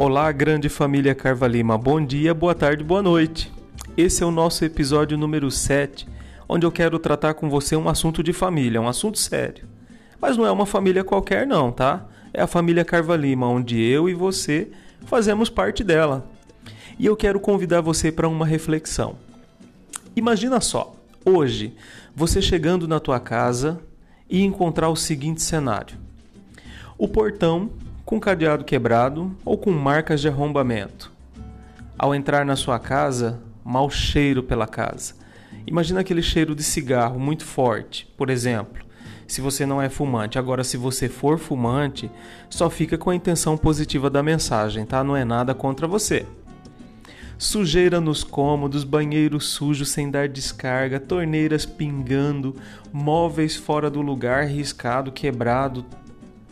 Olá, grande família Carvalima. Bom dia, boa tarde, boa noite. Esse é o nosso episódio número 7, onde eu quero tratar com você um assunto de família, um assunto sério. Mas não é uma família qualquer, não, tá? É a família Carvalima, onde eu e você fazemos parte dela. E eu quero convidar você para uma reflexão. Imagina só, hoje, você chegando na tua casa e encontrar o seguinte cenário: o portão com cadeado quebrado ou com marcas de arrombamento. Ao entrar na sua casa, mau cheiro pela casa. Imagina aquele cheiro de cigarro muito forte, por exemplo. Se você não é fumante, agora se você for fumante, só fica com a intenção positiva da mensagem, tá? Não é nada contra você. Sujeira nos cômodos, banheiro sujo sem dar descarga, torneiras pingando, móveis fora do lugar, riscado, quebrado,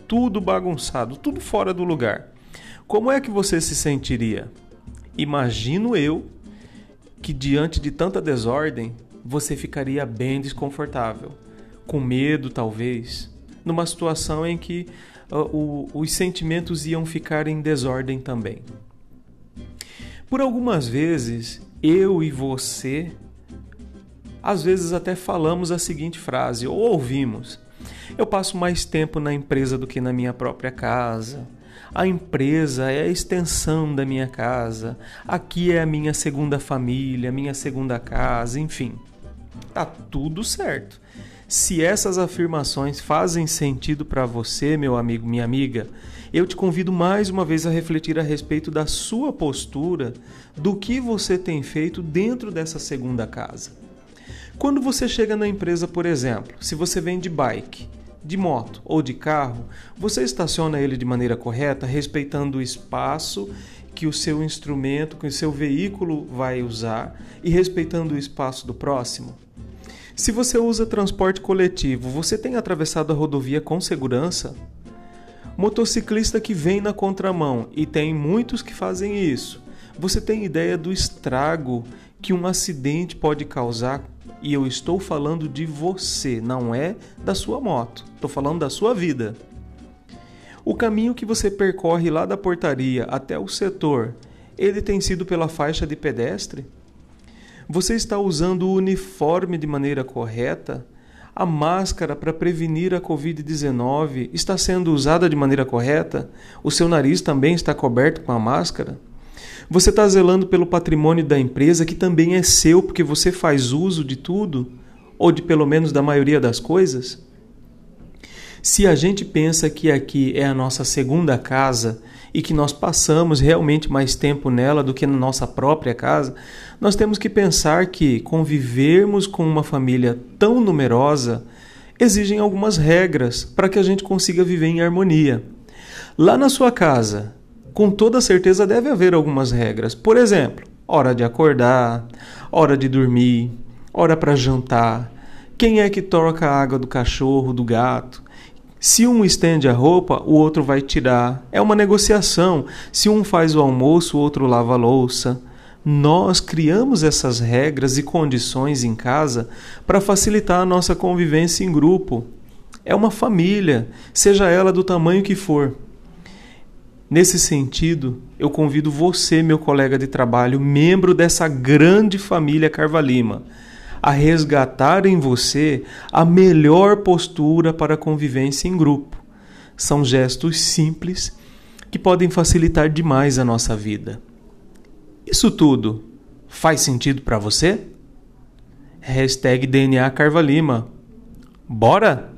tudo bagunçado, tudo fora do lugar. Como é que você se sentiria? Imagino eu que diante de tanta desordem você ficaria bem desconfortável, com medo talvez, numa situação em que uh, o, os sentimentos iam ficar em desordem também. Por algumas vezes, eu e você, às vezes até falamos a seguinte frase, ou ouvimos: eu passo mais tempo na empresa do que na minha própria casa. A empresa é a extensão da minha casa. Aqui é a minha segunda família, minha segunda casa, enfim. Tá tudo certo. Se essas afirmações fazem sentido para você, meu amigo, minha amiga, eu te convido mais uma vez a refletir a respeito da sua postura, do que você tem feito dentro dessa segunda casa. Quando você chega na empresa, por exemplo, se você vem de bike, de moto ou de carro, você estaciona ele de maneira correta, respeitando o espaço que o seu instrumento, que o seu veículo vai usar e respeitando o espaço do próximo? Se você usa transporte coletivo, você tem atravessado a rodovia com segurança? Motociclista que vem na contramão, e tem muitos que fazem isso. Você tem ideia do estrago que um acidente pode causar e eu estou falando de você, não é da sua moto. Estou falando da sua vida. O caminho que você percorre lá da portaria até o setor, ele tem sido pela faixa de pedestre? Você está usando o uniforme de maneira correta? A máscara para prevenir a Covid-19 está sendo usada de maneira correta? O seu nariz também está coberto com a máscara? Você está zelando pelo patrimônio da empresa que também é seu porque você faz uso de tudo? Ou de pelo menos da maioria das coisas? Se a gente pensa que aqui é a nossa segunda casa e que nós passamos realmente mais tempo nela do que na nossa própria casa, nós temos que pensar que convivermos com uma família tão numerosa exigem algumas regras para que a gente consiga viver em harmonia. Lá na sua casa, com toda certeza deve haver algumas regras. Por exemplo, hora de acordar, hora de dormir, hora para jantar, quem é que troca a água do cachorro, do gato. Se um estende a roupa, o outro vai tirar. É uma negociação. Se um faz o almoço, o outro lava a louça. Nós criamos essas regras e condições em casa para facilitar a nossa convivência em grupo. É uma família, seja ela do tamanho que for. Nesse sentido, eu convido você, meu colega de trabalho, membro dessa grande família Carvalima, a resgatar em você a melhor postura para a convivência em grupo. São gestos simples que podem facilitar demais a nossa vida. Isso tudo faz sentido para você? Hashtag DNA Carvalima. Bora?